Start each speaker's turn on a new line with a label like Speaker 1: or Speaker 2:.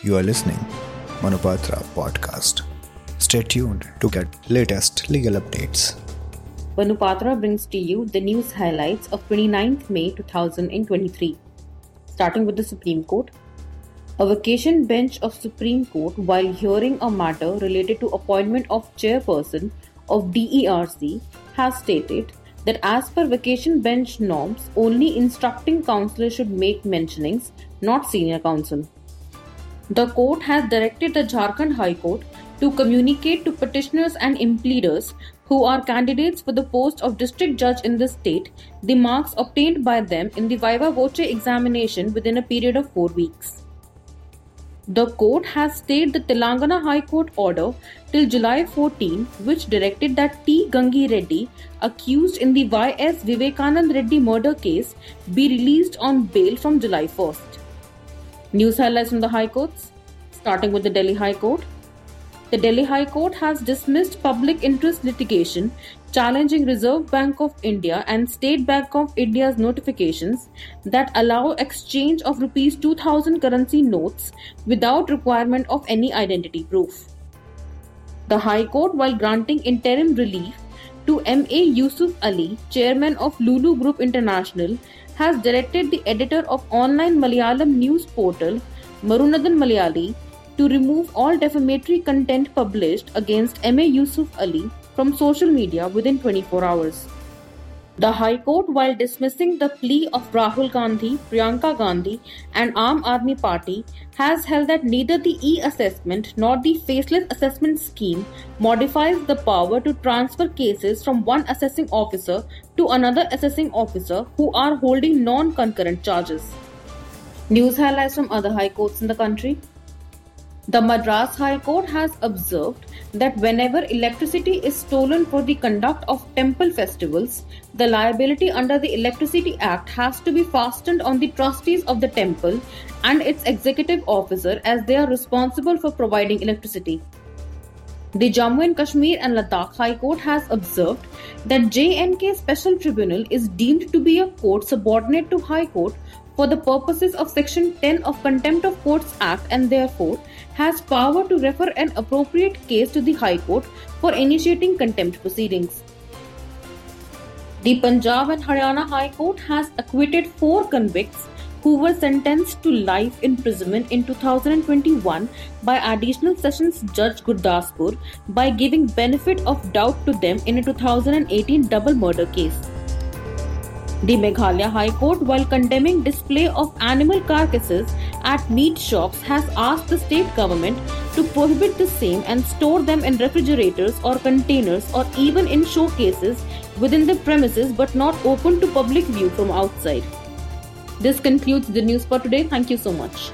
Speaker 1: You are listening Manupatra podcast. Stay tuned to get latest legal updates.
Speaker 2: Manupatra brings to you the news highlights of 29th May 2023. Starting with the Supreme Court. A vacation bench of Supreme Court while hearing a matter related to appointment of chairperson of DERC has stated that as per vacation bench norms only instructing counsellor should make mentionings not senior counsel. The court has directed the Jharkhand High Court to communicate to petitioners and impleaders who are candidates for the post of district judge in the state the marks obtained by them in the viva voce examination within a period of 4 weeks. The court has stayed the Telangana High Court order till July 14, which directed that T. Gangi Reddy, accused in the Y.S. Vivekanand Reddy murder case, be released on bail from July 1st. News highlights from the High Courts. Starting with the Delhi High Court. The Delhi High Court has dismissed public interest litigation challenging Reserve Bank of India and State Bank of India's notifications that allow exchange of rupees 2000 currency notes without requirement of any identity proof. The High Court, while granting interim relief to M.A. Yusuff Ali, chairman of Lulu Group International, has directed the editor of online Malayalam news portal Marunadan Malayali to remove all defamatory content published against M.A. Yusuff Ali from social media within 24 hours. The High Court, while dismissing the plea of Rahul Gandhi, Priyanka Gandhi, and Aam Aadmi Party, has held that neither the e assessment nor the faceless assessment scheme modifies the power to transfer cases from one assessing officer to another assessing officer who are holding non concurrent charges. News highlights from other high courts in the country. The Madras High Court has observed that whenever electricity is stolen for the conduct of temple festivals, the liability under the Electricity Act has to be fastened on the trustees of the temple and its executive officer as they are responsible for providing electricity. The Jammu and Kashmir and Ladakh High Court has observed that JNK Special Tribunal is deemed to be a court subordinate to High Court for the purposes of Section 10 of Contempt of Courts Act and therefore has power to refer an appropriate case to the High Court for initiating contempt proceedings. The Punjab and Haryana High Court has acquitted four convicts who were sentenced to life imprisonment in 2021 by Additional Sessions Judge Gurdaspur by giving benefit of doubt to them in a 2018 double murder case. The Meghalaya High Court, while condemning display of animal carcasses at meat shops, has asked the state government to prohibit the same and store them in refrigerators or containers or even in showcases within the premises but not open to public view from outside. This concludes the news for today. Thank you so much.